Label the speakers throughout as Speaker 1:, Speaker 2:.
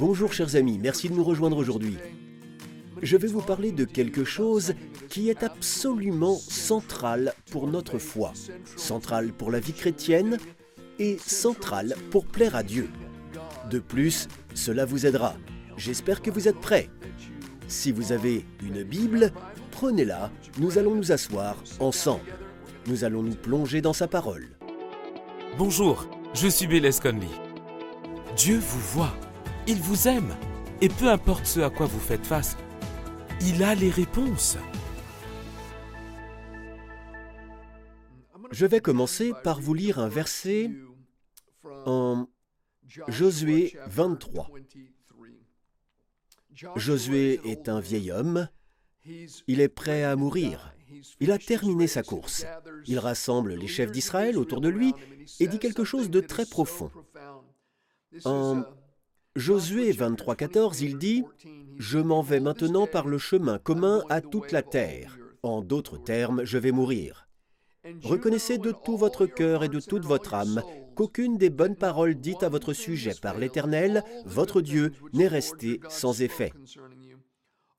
Speaker 1: Bonjour chers amis, merci de nous rejoindre aujourd'hui. Je vais vous parler de quelque chose qui est absolument central pour notre foi, central pour la vie chrétienne et central pour plaire à Dieu. De plus, cela vous aidera. J'espère que vous êtes prêts. Si vous avez une Bible, prenez-la, nous allons nous asseoir ensemble. Nous allons nous plonger dans sa parole.
Speaker 2: Bonjour, je suis Bélez Conley. Dieu vous voit, il vous aime, et peu importe ce à quoi vous faites face, il a les réponses.
Speaker 1: Je vais commencer par vous lire un verset en Josué 23. Josué est un vieil homme, il est prêt à mourir. Il a terminé sa course. Il rassemble les chefs d'Israël autour de lui et dit quelque chose de très profond. Josué 23,14, il dit Je m'en vais maintenant par le chemin commun à toute la terre. En d'autres termes, je vais mourir. Reconnaissez de tout votre cœur et de toute votre âme qu'aucune des bonnes paroles dites à votre sujet par l'Éternel, votre Dieu, n'est restée sans effet.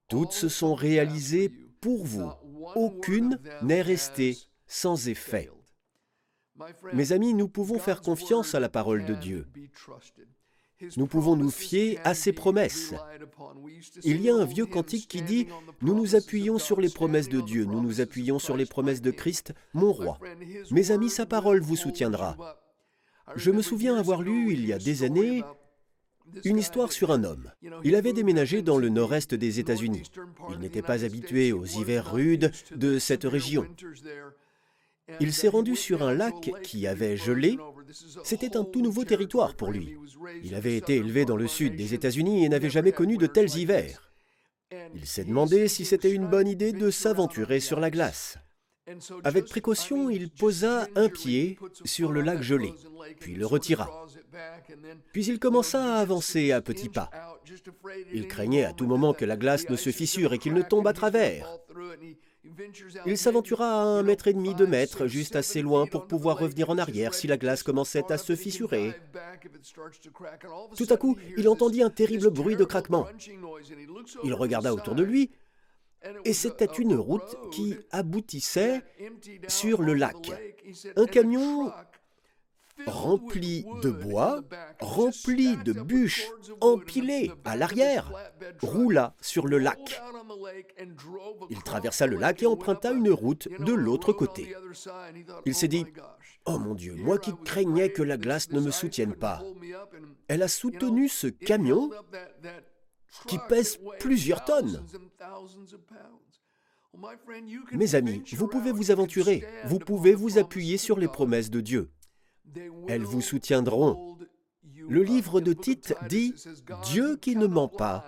Speaker 1: Toutes se sont réalisées pour vous. Aucune n'est restée sans effet. Mes amis, nous pouvons faire confiance à la parole de Dieu. Nous pouvons nous fier à ses promesses. Il y a un vieux cantique qui dit ⁇ Nous nous appuyons sur les promesses de Dieu, nous nous appuyons sur les promesses de Christ, mon roi. Mes amis, sa parole vous soutiendra. Je me souviens avoir lu, il y a des années, une histoire sur un homme. Il avait déménagé dans le nord-est des États-Unis. Il n'était pas habitué aux hivers rudes de cette région. Il s'est rendu sur un lac qui avait gelé. C'était un tout nouveau territoire pour lui. Il avait été élevé dans le sud des États-Unis et n'avait jamais connu de tels hivers. Il s'est demandé si c'était une bonne idée de s'aventurer sur la glace. Avec précaution, il posa un pied sur le lac gelé, puis le retira. Puis il commença à avancer à petits pas. Il craignait à tout moment que la glace ne se fissure et qu'il ne tombe à travers. Il s'aventura à un mètre et demi, deux mètres, juste assez loin pour pouvoir revenir en arrière si la glace commençait à se fissurer. Tout à coup, il entendit un terrible bruit de craquement. Il regarda autour de lui, et c'était une route qui aboutissait sur le lac. Un camion rempli de bois, rempli de bûches empilées à l'arrière, roula sur le lac. Il traversa le lac et emprunta une route de l'autre côté. Il s'est dit, Oh mon Dieu, moi qui craignais que la glace ne me soutienne pas. Elle a soutenu ce camion qui pèse plusieurs tonnes. Mes amis, vous pouvez vous aventurer, vous pouvez vous appuyer sur les promesses de Dieu. Elles vous soutiendront. Le livre de Tite dit Dieu qui ne ment pas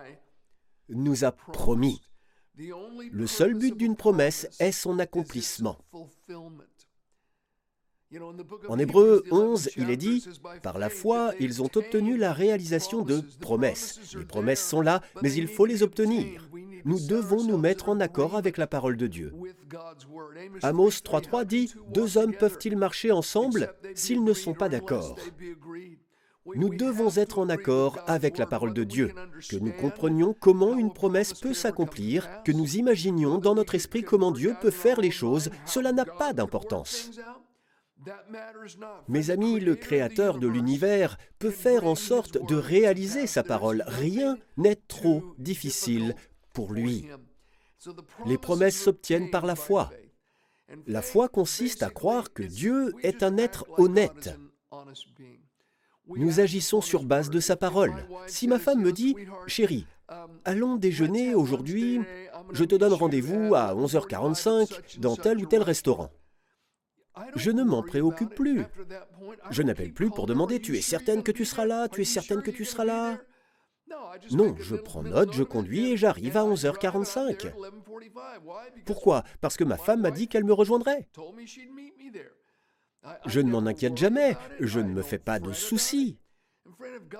Speaker 1: nous a promis. Le seul but d'une promesse est son accomplissement. En Hébreu 11, il est dit, par la foi, ils ont obtenu la réalisation de promesses. Les promesses sont là, mais il faut les obtenir. Nous devons nous mettre en accord avec la parole de Dieu. Amos 3.3 dit, Deux hommes peuvent-ils marcher ensemble s'ils ne sont pas d'accord? Nous devons être en accord avec la parole de Dieu, que nous comprenions comment une promesse peut s'accomplir, que nous imaginions dans notre esprit comment Dieu peut faire les choses, cela n'a pas d'importance. Mes amis, le Créateur de l'univers peut faire en sorte de réaliser sa parole. Rien n'est trop difficile pour lui. Les promesses s'obtiennent par la foi. La foi consiste à croire que Dieu est un être honnête. Nous agissons sur base de sa parole. Si ma femme me dit, chérie, allons déjeuner aujourd'hui, je te donne rendez-vous à 11h45 dans tel ou tel restaurant. Je ne m'en préoccupe plus. Je n'appelle plus pour demander Tu es certaine que tu seras là Tu es certaine que tu seras là? Non, je prends note, je conduis et j'arrive à 11h45. Pourquoi? Parce que ma femme m'a dit qu'elle me rejoindrait. Je ne m'en inquiète jamais, je ne me fais pas de soucis.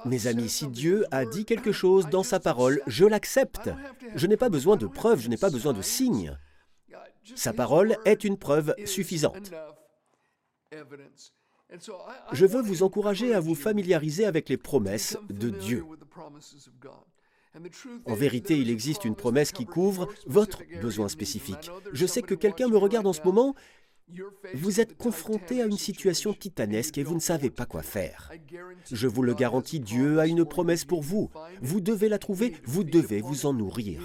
Speaker 1: Mes amis, si Dieu a dit quelque chose dans sa parole, je l'accepte. Je n'ai pas besoin de preuves, je n'ai pas besoin de signes. Sa parole est une preuve suffisante. Je veux vous encourager à vous familiariser avec les promesses de Dieu. En vérité, il existe une promesse qui couvre votre besoin spécifique. Je sais que quelqu'un me regarde en ce moment. Vous êtes confronté à une situation titanesque et vous ne savez pas quoi faire. Je vous le garantis, Dieu a une promesse pour vous. Vous devez la trouver, vous devez vous en nourrir.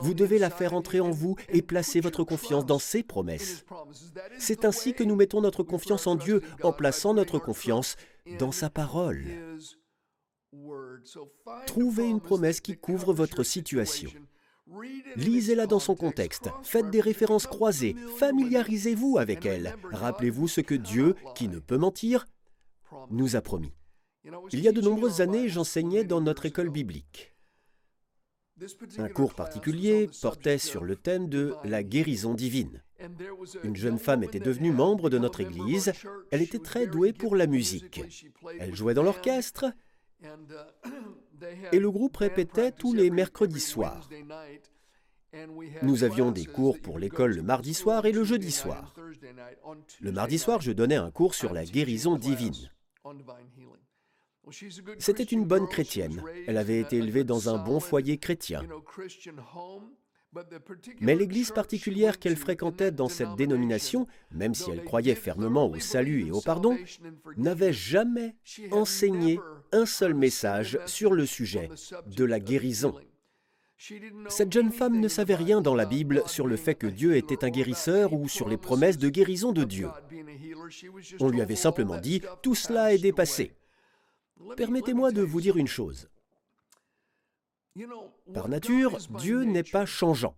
Speaker 1: Vous devez la faire entrer en vous et placer votre confiance dans ses promesses. C'est ainsi que nous mettons notre confiance en Dieu en plaçant notre confiance dans sa parole. Trouvez une promesse qui couvre votre situation. Lisez-la dans son contexte, faites des références croisées, familiarisez-vous avec elle. Rappelez-vous ce que Dieu, qui ne peut mentir, nous a promis. Il y a de nombreuses années, j'enseignais dans notre école biblique. Un cours particulier portait sur le thème de la guérison divine. Une jeune femme était devenue membre de notre Église. Elle était très douée pour la musique. Elle jouait dans l'orchestre et le groupe répétait tous les mercredis soirs. Nous avions des cours pour l'école le mardi soir et le jeudi soir. Le mardi soir, je donnais un cours sur la guérison divine. C'était une bonne chrétienne. Elle avait été élevée dans un bon foyer chrétien. Mais l'église particulière qu'elle fréquentait dans cette dénomination, même si elle croyait fermement au salut et au pardon, n'avait jamais enseigné un seul message sur le sujet de la guérison. Cette jeune femme ne savait rien dans la Bible sur le fait que Dieu était un guérisseur ou sur les promesses de guérison de Dieu. On lui avait simplement dit, tout cela est dépassé. Permettez-moi de vous dire une chose. Par nature, Dieu n'est pas changeant,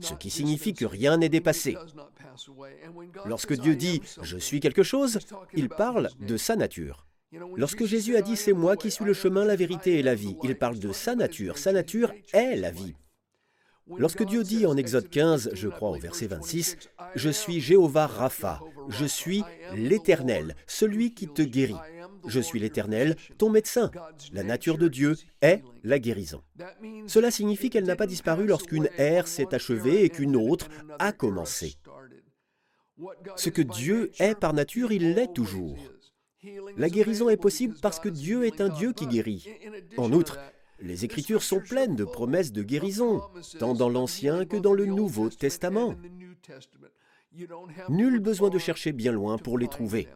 Speaker 1: ce qui signifie que rien n'est dépassé. Lorsque Dieu dit ⁇ Je suis quelque chose ⁇ il parle de sa nature. Lorsque Jésus a dit ⁇ C'est moi qui suis le chemin, la vérité et la vie ⁇ il parle de sa nature. Sa nature est la vie. Lorsque Dieu dit en Exode 15, je crois au verset 26, Je suis Jéhovah Rapha, je suis l'Éternel, celui qui te guérit. Je suis l'Éternel, ton médecin. La nature de Dieu est la guérison. Cela signifie qu'elle n'a pas disparu lorsqu'une ère s'est achevée et qu'une autre a commencé. Ce que Dieu est par nature, il l'est toujours. La guérison est possible parce que Dieu est un Dieu qui guérit. En outre, les Écritures sont pleines de promesses de guérison, tant dans l'Ancien que dans le Nouveau Testament. Nul besoin de chercher bien loin pour les trouver.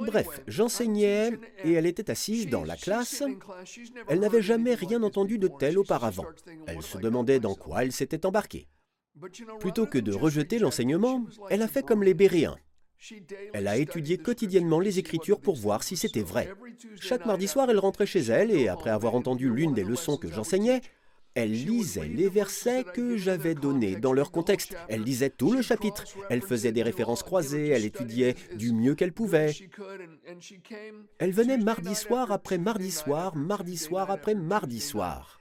Speaker 1: Bref, j'enseignais et elle était assise dans la classe. Elle n'avait jamais rien entendu de tel auparavant. Elle se demandait dans quoi elle s'était embarquée. Plutôt que de rejeter l'enseignement, elle a fait comme les Béréens. Elle a étudié quotidiennement les Écritures pour voir si c'était vrai. Chaque mardi soir, elle rentrait chez elle et après avoir entendu l'une des leçons que j'enseignais, elle lisait les versets que j'avais donnés dans leur contexte. Elle lisait tout le chapitre. Elle faisait des références croisées. Elle étudiait du mieux qu'elle pouvait. Elle venait mardi soir après mardi soir, mardi soir après mardi soir.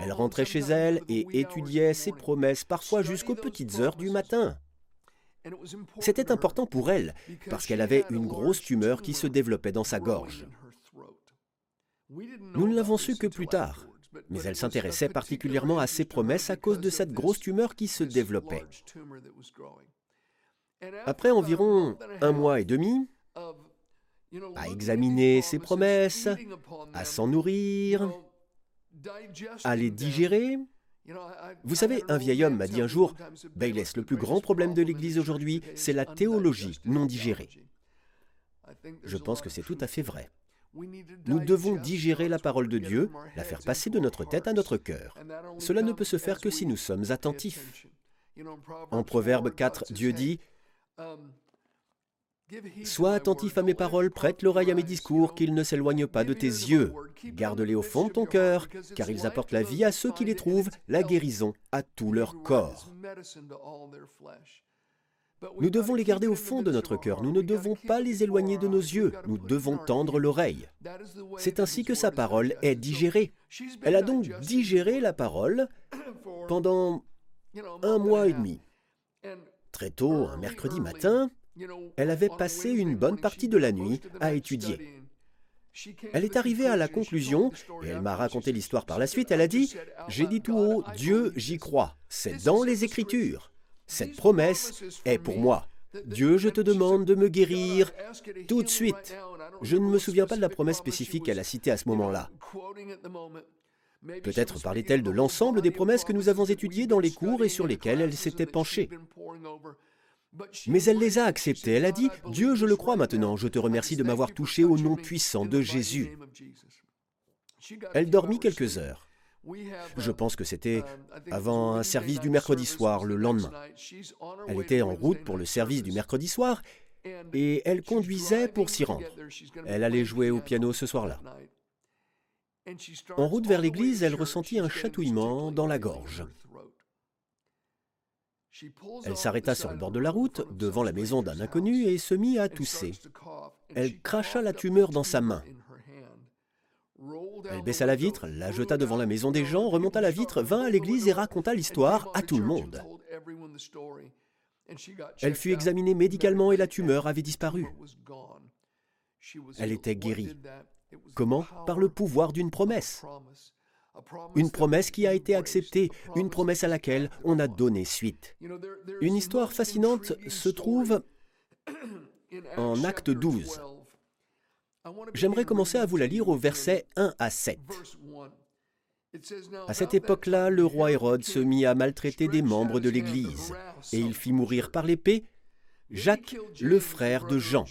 Speaker 1: Elle rentrait chez elle et étudiait ses promesses parfois jusqu'aux petites heures du matin. C'était important pour elle parce qu'elle avait une grosse tumeur qui se développait dans sa gorge. Nous ne l'avons su que plus tard mais elle s'intéressait particulièrement à ses promesses à cause de cette grosse tumeur qui se développait. Après environ un mois et demi, à examiner ses promesses, à s'en nourrir, à les digérer, vous savez, un vieil homme m'a dit un jour, Bayless, le plus grand problème de l'Église aujourd'hui, c'est la théologie non digérée. Je pense que c'est tout à fait vrai. Nous devons digérer la parole de Dieu, la faire passer de notre tête à notre cœur. Cela ne peut se faire que si nous sommes attentifs. En Proverbe 4, Dieu dit Sois attentif à mes paroles, prête l'oreille à mes discours, qu'ils ne s'éloignent pas de tes yeux. Garde-les au fond de ton cœur, car ils apportent la vie à ceux qui les trouvent, la guérison à tout leur corps. Nous devons les garder au fond de notre cœur, nous ne devons pas les éloigner de nos yeux, nous devons tendre l'oreille. C'est ainsi que sa parole est digérée. Elle a donc digéré la parole pendant un mois et demi. Très tôt, un mercredi matin, elle avait passé une bonne partie de la nuit à étudier. Elle est arrivée à la conclusion, et elle m'a raconté l'histoire par la suite, elle a dit, J'ai dit tout haut, Dieu, j'y crois, c'est dans les Écritures. Cette promesse est pour moi. Dieu, je te demande de me guérir tout de suite. Je ne me souviens pas de la promesse spécifique qu'elle a citée à ce moment-là. Peut-être parlait-elle de l'ensemble des promesses que nous avons étudiées dans les cours et sur lesquelles elle s'était penchée. Mais elle les a acceptées. Elle a dit, Dieu, je le crois maintenant, je te remercie de m'avoir touché au nom puissant de Jésus. Elle dormit quelques heures. Je pense que c'était avant un service du mercredi soir, le lendemain. Elle était en route pour le service du mercredi soir et elle conduisait pour s'y rendre. Elle allait jouer au piano ce soir-là. En route vers l'église, elle ressentit un chatouillement dans la gorge. Elle s'arrêta sur le bord de la route, devant la maison d'un inconnu, et se mit à tousser. Elle cracha la tumeur dans sa main. Elle baissa la vitre, la jeta devant la maison des gens, remonta la vitre, vint à l'église et raconta l'histoire à tout le monde. Elle fut examinée médicalement et la tumeur avait disparu. Elle était guérie. Comment? Par le pouvoir d'une promesse. Une promesse qui a été acceptée, une promesse à laquelle on a donné suite. Une histoire fascinante se trouve en acte 12. J'aimerais commencer à vous la lire au verset 1 à 7. À cette époque-là, le roi Hérode se mit à maltraiter des membres de l'Église, et il fit mourir par l'épée Jacques, le frère de Jean.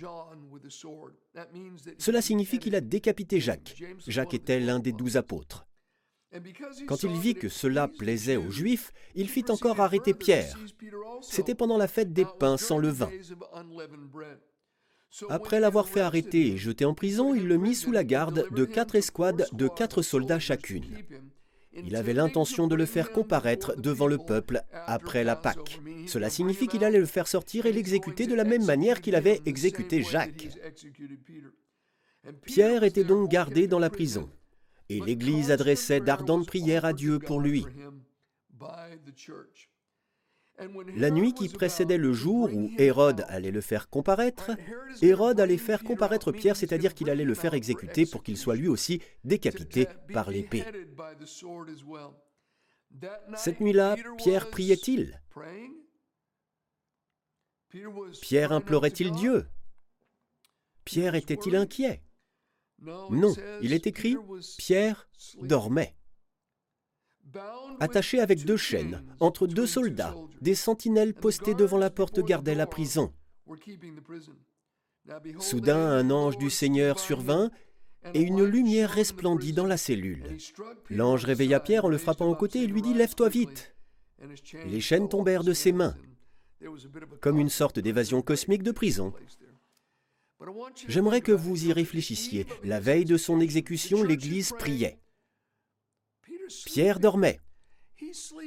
Speaker 1: Cela signifie qu'il a décapité Jacques. Jacques était l'un des douze apôtres. Quand il vit que cela plaisait aux Juifs, il fit encore arrêter Pierre. C'était pendant la fête des pains sans levain. Après l'avoir fait arrêter et jeter en prison, il le mit sous la garde de quatre escouades de quatre soldats chacune. Il avait l'intention de le faire comparaître devant le peuple après la Pâque. Cela signifie qu'il allait le faire sortir et l'exécuter de la même manière qu'il avait exécuté Jacques. Pierre était donc gardé dans la prison, et l'Église adressait d'ardentes prières à Dieu pour lui. La nuit qui précédait le jour où Hérode allait le faire comparaître, Hérode allait faire comparaître Pierre, c'est-à-dire qu'il allait le faire exécuter pour qu'il soit lui aussi décapité par l'épée. Cette nuit-là, Pierre priait-il? Pierre implorait-il Dieu? Pierre était-il inquiet? Non, il est écrit, Pierre dormait attaché avec deux chaînes, entre deux soldats, des sentinelles postées devant la porte gardaient la prison. Soudain, un ange du Seigneur survint, et une lumière resplendit dans la cellule. L'ange réveilla Pierre en le frappant au côté et lui dit Lève-toi vite. les chaînes tombèrent de ses mains, comme une sorte d'évasion cosmique de prison. J'aimerais que vous y réfléchissiez. La veille de son exécution, l'Église priait. Pierre dormait.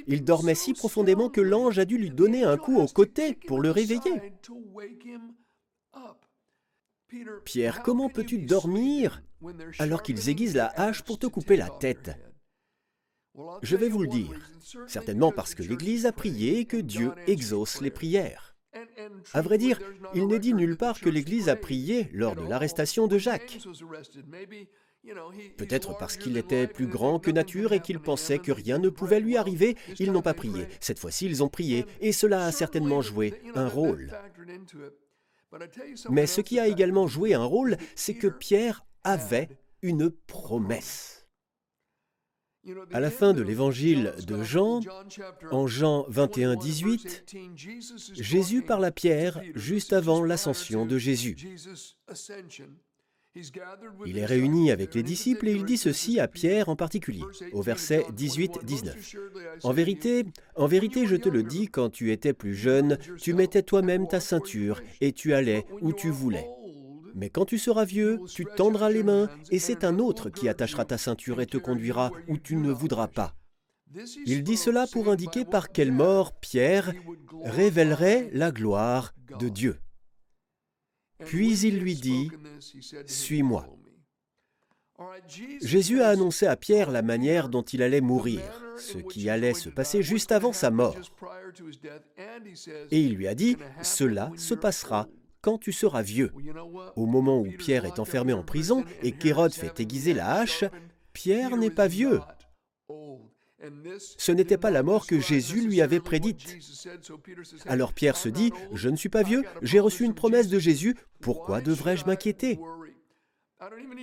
Speaker 1: Il dormait si profondément que l'ange a dû lui donner un coup au côté pour le réveiller. Pierre, comment peux-tu dormir alors qu'ils aiguisent la hache pour te couper la tête? Je vais vous le dire, certainement parce que l'Église a prié et que Dieu exauce les prières. À vrai dire, il n'est dit nulle part que l'Église a prié lors de l'arrestation de Jacques. Peut-être parce qu'il était plus grand que nature et qu'ils pensaient que rien ne pouvait lui arriver, ils n'ont pas prié. Cette fois-ci, ils ont prié, et cela a certainement joué un rôle. Mais ce qui a également joué un rôle, c'est que Pierre avait une promesse. À la fin de l'évangile de Jean, en Jean 21, 18, Jésus parle à Pierre juste avant l'ascension de Jésus. Il est réuni avec les disciples et il dit ceci à Pierre en particulier, au verset 18-19. En vérité, en vérité, je te le dis, quand tu étais plus jeune, tu mettais toi-même ta ceinture et tu allais où tu voulais. Mais quand tu seras vieux, tu tendras les mains et c'est un autre qui attachera ta ceinture et te conduira où tu ne voudras pas. Il dit cela pour indiquer par quelle mort Pierre révélerait la gloire de Dieu. Puis il lui dit, Suis-moi. Jésus a annoncé à Pierre la manière dont il allait mourir, ce qui allait se passer juste avant sa mort. Et il lui a dit, Cela se passera quand tu seras vieux. Au moment où Pierre est enfermé en prison et qu'Hérode fait aiguiser la hache, Pierre n'est pas vieux. Ce n'était pas la mort que Jésus lui avait prédite. Alors Pierre se dit, Je ne suis pas vieux, j'ai reçu une promesse de Jésus, pourquoi devrais-je m'inquiéter?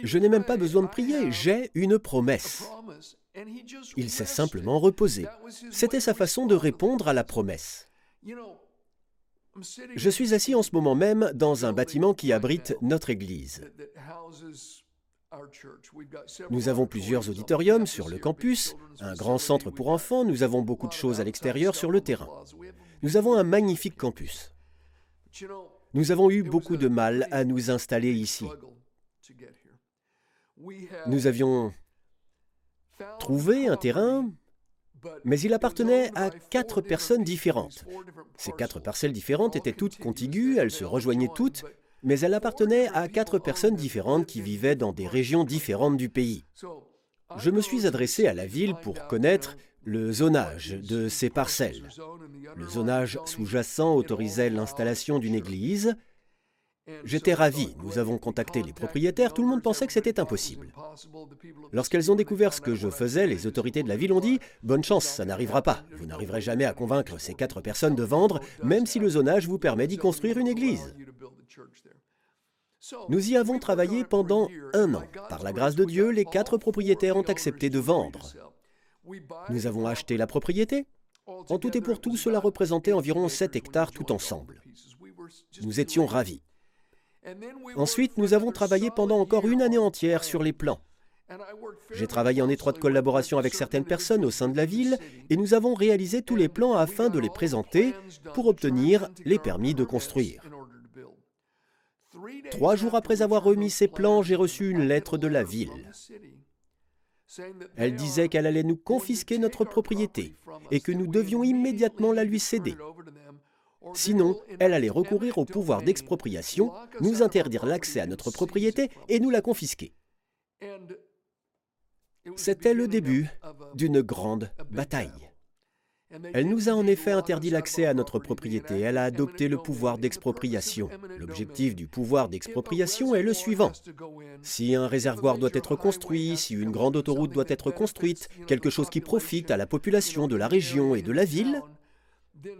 Speaker 1: Je n'ai même pas besoin de prier, j'ai une promesse. Il s'est simplement reposé. C'était sa façon de répondre à la promesse. Je suis assis en ce moment même dans un bâtiment qui abrite notre Église. Nous avons plusieurs auditoriums sur le campus, un grand centre pour enfants, nous avons beaucoup de choses à l'extérieur sur le terrain. Nous avons un magnifique campus. Nous avons eu beaucoup de mal à nous installer ici. Nous avions trouvé un terrain, mais il appartenait à quatre personnes différentes. Ces quatre parcelles différentes étaient toutes contiguës, elles se rejoignaient toutes, mais elles appartenaient à quatre personnes différentes qui vivaient dans des régions différentes du pays. Je me suis adressé à la ville pour connaître le zonage de ces parcelles. Le zonage sous-jacent autorisait l'installation d'une église. J'étais ravi, nous avons contacté les propriétaires, tout le monde pensait que c'était impossible. Lorsqu'elles ont découvert ce que je faisais, les autorités de la ville ont dit ⁇ Bonne chance, ça n'arrivera pas, vous n'arriverez jamais à convaincre ces quatre personnes de vendre, même si le zonage vous permet d'y construire une église. Nous y avons travaillé pendant un an. Par la grâce de Dieu, les quatre propriétaires ont accepté de vendre. Nous avons acheté la propriété. En tout et pour tout, cela représentait environ 7 hectares tout ensemble. Nous étions ravis. Ensuite, nous avons travaillé pendant encore une année entière sur les plans. J'ai travaillé en étroite collaboration avec certaines personnes au sein de la ville et nous avons réalisé tous les plans afin de les présenter pour obtenir les permis de construire. Trois jours après avoir remis ces plans, j'ai reçu une lettre de la ville. Elle disait qu'elle allait nous confisquer notre propriété et que nous devions immédiatement la lui céder. Sinon, elle allait recourir au pouvoir d'expropriation, nous interdire l'accès à notre propriété et nous la confisquer. C'était le début d'une grande bataille. Elle nous a en effet interdit l'accès à notre propriété. Elle a adopté le pouvoir d'expropriation. L'objectif du pouvoir d'expropriation est le suivant. Si un réservoir doit être construit, si une grande autoroute doit être construite, quelque chose qui profite à la population de la région et de la ville,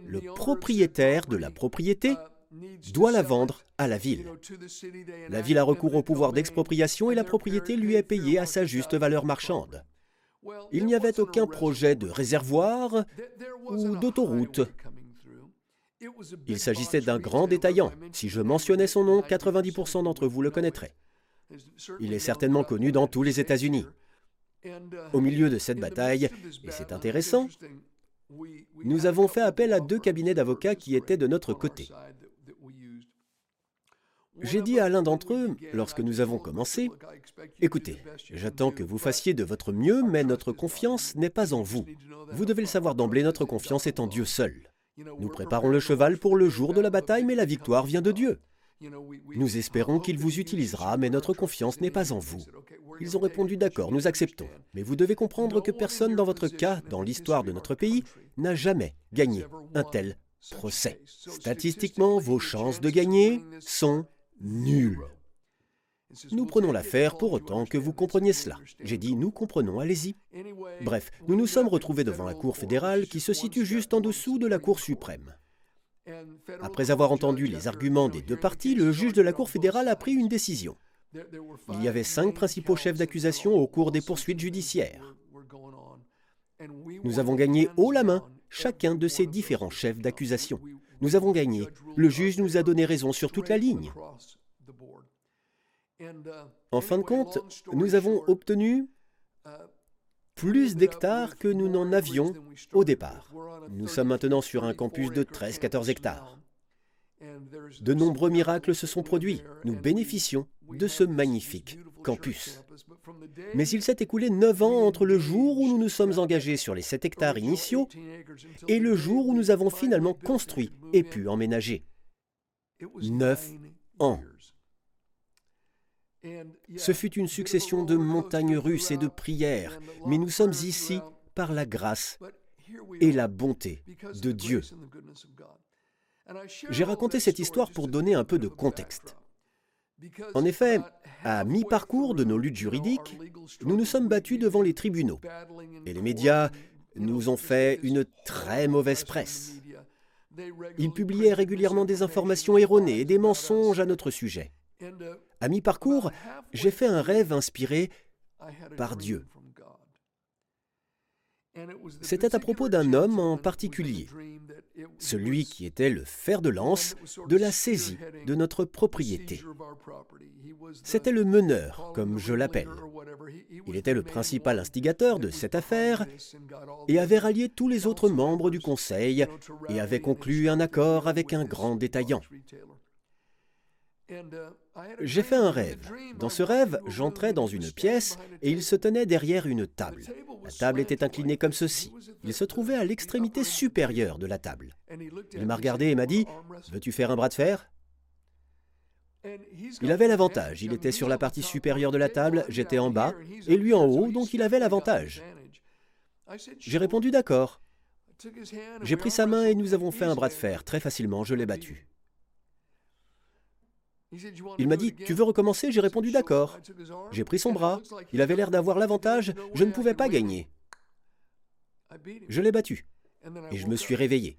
Speaker 1: le propriétaire de la propriété doit la vendre à la ville. La ville a recours au pouvoir d'expropriation et la propriété lui est payée à sa juste valeur marchande. Il n'y avait aucun projet de réservoir ou d'autoroute. Il s'agissait d'un grand détaillant. Si je mentionnais son nom, 90% d'entre vous le connaîtraient. Il est certainement connu dans tous les États-Unis. Au milieu de cette bataille, et c'est intéressant, nous avons fait appel à deux cabinets d'avocats qui étaient de notre côté. J'ai dit à l'un d'entre eux, lorsque nous avons commencé, Écoutez, j'attends que vous fassiez de votre mieux, mais notre confiance n'est pas en vous. Vous devez le savoir d'emblée, notre confiance est en Dieu seul. Nous préparons le cheval pour le jour de la bataille, mais la victoire vient de Dieu. Nous espérons qu'il vous utilisera, mais notre confiance n'est pas en vous. Ils ont répondu d'accord, nous acceptons. Mais vous devez comprendre que personne dans votre cas, dans l'histoire de notre pays, n'a jamais gagné un tel procès. Statistiquement, vos chances de gagner sont nul. Nous prenons l'affaire pour autant que vous compreniez cela. J'ai dit nous comprenons, allez-y. Bref, nous nous sommes retrouvés devant la Cour fédérale qui se situe juste en dessous de la Cour suprême. Après avoir entendu les arguments des deux parties, le juge de la Cour fédérale a pris une décision. Il y avait cinq principaux chefs d'accusation au cours des poursuites judiciaires. Nous avons gagné haut la main chacun de ces différents chefs d'accusation. Nous avons gagné. Le juge nous a donné raison sur toute la ligne. En fin de compte, nous avons obtenu plus d'hectares que nous n'en avions au départ. Nous sommes maintenant sur un campus de 13-14 hectares. De nombreux miracles se sont produits. Nous bénéficions de ce magnifique campus. Mais il s'est écoulé neuf ans entre le jour où nous nous sommes engagés sur les 7 hectares initiaux et le jour où nous avons finalement construit et pu emménager. Neuf ans. Ce fut une succession de montagnes russes et de prières, mais nous sommes ici par la grâce et la bonté de Dieu. J'ai raconté cette histoire pour donner un peu de contexte. En effet, à mi-parcours de nos luttes juridiques, nous nous sommes battus devant les tribunaux. Et les médias nous ont fait une très mauvaise presse. Ils publiaient régulièrement des informations erronées et des mensonges à notre sujet. À mi-parcours, j'ai fait un rêve inspiré par Dieu. C'était à propos d'un homme en particulier, celui qui était le fer de lance de la saisie de notre propriété. C'était le meneur, comme je l'appelle. Il était le principal instigateur de cette affaire et avait rallié tous les autres membres du conseil et avait conclu un accord avec un grand détaillant. J'ai fait un rêve. Dans ce rêve, j'entrais dans une pièce et il se tenait derrière une table. La table était inclinée comme ceci. Il se trouvait à l'extrémité supérieure de la table. Il m'a regardé et m'a dit Veux-tu faire un bras de fer? Il avait l'avantage, il était sur la partie supérieure de la table, j'étais en bas, et lui en haut, donc il avait l'avantage. J'ai répondu d'accord. J'ai pris sa main et nous avons fait un bras de fer. Très facilement, je l'ai battu. Il m'a dit, tu veux recommencer? J'ai répondu d'accord. J'ai pris son bras. Il avait l'air d'avoir l'avantage. Je ne pouvais pas gagner. Je l'ai battu. Et je me suis réveillé.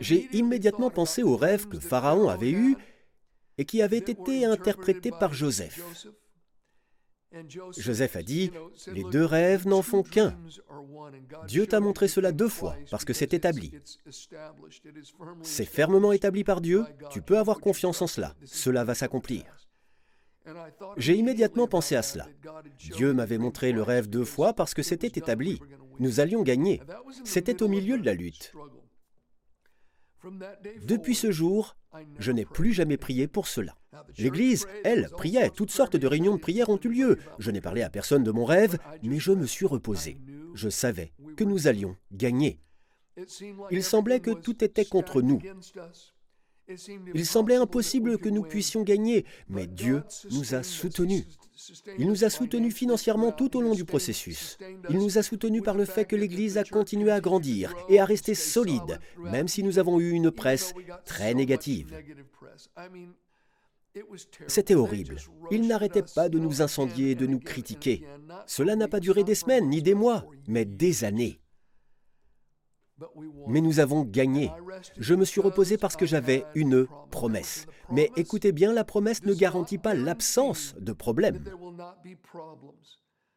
Speaker 1: J'ai immédiatement pensé au rêve que Pharaon avait eu et qui avait été interprété par Joseph. Joseph a dit, les deux rêves n'en font qu'un. Dieu t'a montré cela deux fois parce que c'est établi. C'est fermement établi par Dieu, tu peux avoir confiance en cela, cela va s'accomplir. J'ai immédiatement pensé à cela. Dieu m'avait montré le rêve deux fois parce que c'était établi. Nous allions gagner. C'était au milieu de la lutte. Depuis ce jour, je n'ai plus jamais prié pour cela. L'Église, elle, priait. Toutes sortes de réunions de prière ont eu lieu. Je n'ai parlé à personne de mon rêve, mais je me suis reposé. Je savais que nous allions gagner. Il semblait que tout était contre nous. Il semblait impossible que nous puissions gagner, mais Dieu nous a soutenus. Il nous a soutenus financièrement tout au long du processus. Il nous a soutenus par le fait que l'Église a continué à grandir et à rester solide, même si nous avons eu une presse très négative. C'était horrible. Ils n'arrêtaient pas de nous incendier et de nous critiquer. Cela n'a pas duré des semaines ni des mois, mais des années. Mais nous avons gagné. Je me suis reposé parce que j'avais une promesse. Mais écoutez bien, la promesse ne garantit pas l'absence de problèmes.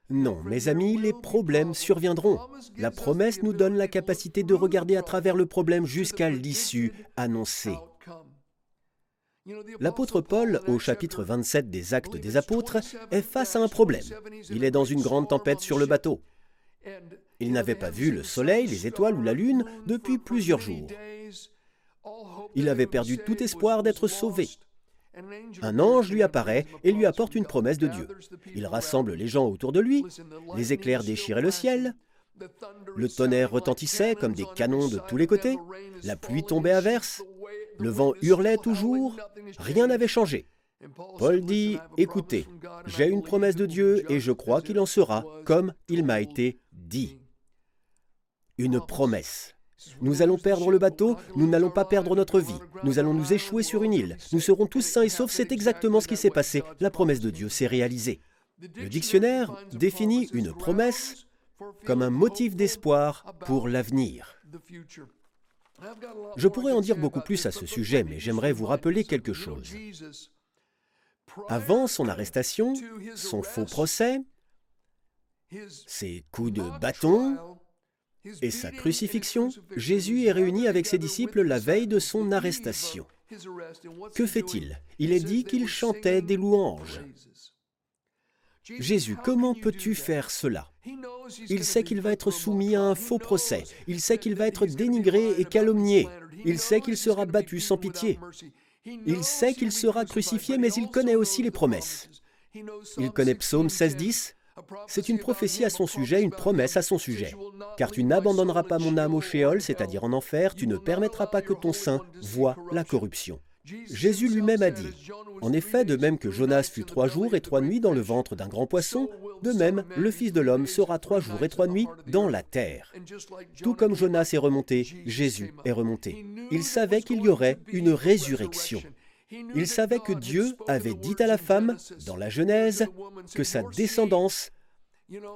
Speaker 1: Non, mes amis, les problèmes surviendront. La promesse nous donne la capacité de regarder à travers le problème jusqu'à l'issue annoncée. L'apôtre Paul, au chapitre 27 des Actes des Apôtres, est face à un problème. Il est dans une grande tempête sur le bateau. Il n'avait pas vu le soleil, les étoiles ou la lune depuis plusieurs jours. Il avait perdu tout espoir d'être sauvé. Un ange lui apparaît et lui apporte une promesse de Dieu. Il rassemble les gens autour de lui, les éclairs déchiraient le ciel, le tonnerre retentissait comme des canons de tous les côtés, la pluie tombait à verse, le vent hurlait toujours, rien n'avait changé. Paul dit, écoutez, j'ai une promesse de Dieu et je crois qu'il en sera comme il m'a été dit une promesse. Nous allons perdre le bateau, nous n'allons pas perdre notre vie. Nous allons nous échouer sur une île. Nous serons tous sains et saufs, c'est exactement ce qui s'est passé. La promesse de Dieu s'est réalisée. Le dictionnaire définit une promesse comme un motif d'espoir pour l'avenir. Je pourrais en dire beaucoup plus à ce sujet, mais j'aimerais vous rappeler quelque chose. Avant son arrestation, son faux procès, ses coups de bâton, et sa crucifixion, Jésus est réuni avec ses disciples la veille de son arrestation. Que fait-il? Il est dit qu'il chantait des louanges. Jésus, comment peux-tu faire cela? Il sait qu'il va être soumis à un faux procès. Il sait qu'il va être dénigré et calomnié. Il sait qu'il sera battu sans pitié. Il sait qu'il sera crucifié, mais il connaît aussi les promesses. Il connaît Psaume 16.10 c'est une prophétie à son sujet, une promesse à son sujet. Car tu n'abandonneras pas mon âme au shéol, c'est-à-dire en enfer, tu ne permettras pas que ton sein voie la corruption. Jésus lui-même a dit, En effet, de même que Jonas fut trois jours et trois nuits dans le ventre d'un grand poisson, de même le Fils de l'homme sera trois jours et trois nuits dans la terre. Tout comme Jonas est remonté, Jésus est remonté. Il savait qu'il y aurait une résurrection. Il savait que Dieu avait dit à la femme, dans la Genèse, que sa descendance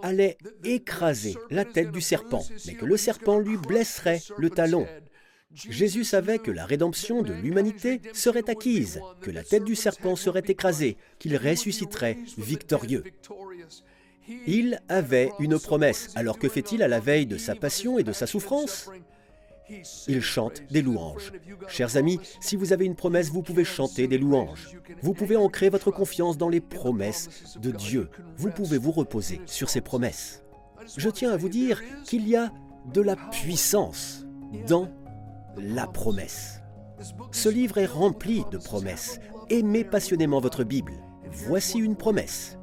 Speaker 1: allait écraser la tête du serpent, mais que le serpent lui blesserait le talon. Jésus savait que la rédemption de l'humanité serait acquise, que la tête du serpent serait écrasée, qu'il ressusciterait victorieux. Il avait une promesse. Alors que fait-il à la veille de sa passion et de sa souffrance? Il chante des louanges. Chers amis, si vous avez une promesse, vous pouvez chanter des louanges. Vous pouvez ancrer votre confiance dans les promesses de Dieu. Vous pouvez vous reposer sur ces promesses. Je tiens à vous dire qu'il y a de la puissance dans la promesse. Ce livre est rempli de promesses. Aimez passionnément votre Bible. Voici une promesse.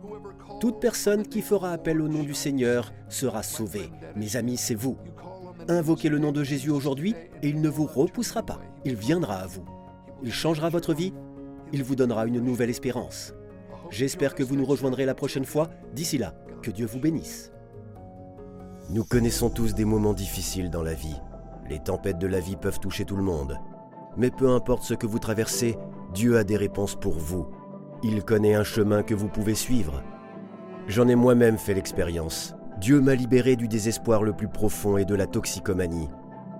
Speaker 1: Toute personne qui fera appel au nom du Seigneur sera sauvée. Mes amis, c'est vous. Invoquez le nom de Jésus aujourd'hui et il ne vous repoussera pas. Il viendra à vous. Il changera votre vie. Il vous donnera une nouvelle espérance. J'espère que vous nous rejoindrez la prochaine fois. D'ici là, que Dieu vous bénisse.
Speaker 3: Nous connaissons tous des moments difficiles dans la vie. Les tempêtes de la vie peuvent toucher tout le monde. Mais peu importe ce que vous traversez, Dieu a des réponses pour vous. Il connaît un chemin que vous pouvez suivre. J'en ai moi-même fait l'expérience. Dieu m'a libéré du désespoir le plus profond et de la toxicomanie.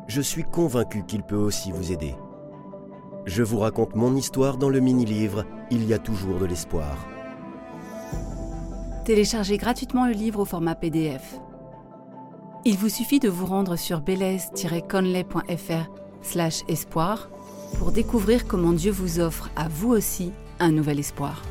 Speaker 3: Je suis convaincu qu'il peut aussi vous aider. Je vous raconte mon histoire dans le mini-livre Il y a toujours de l'espoir.
Speaker 4: Téléchargez gratuitement le livre au format PDF. Il vous suffit de vous rendre sur belaise-conley.fr espoir pour découvrir comment Dieu vous offre à vous aussi un nouvel espoir.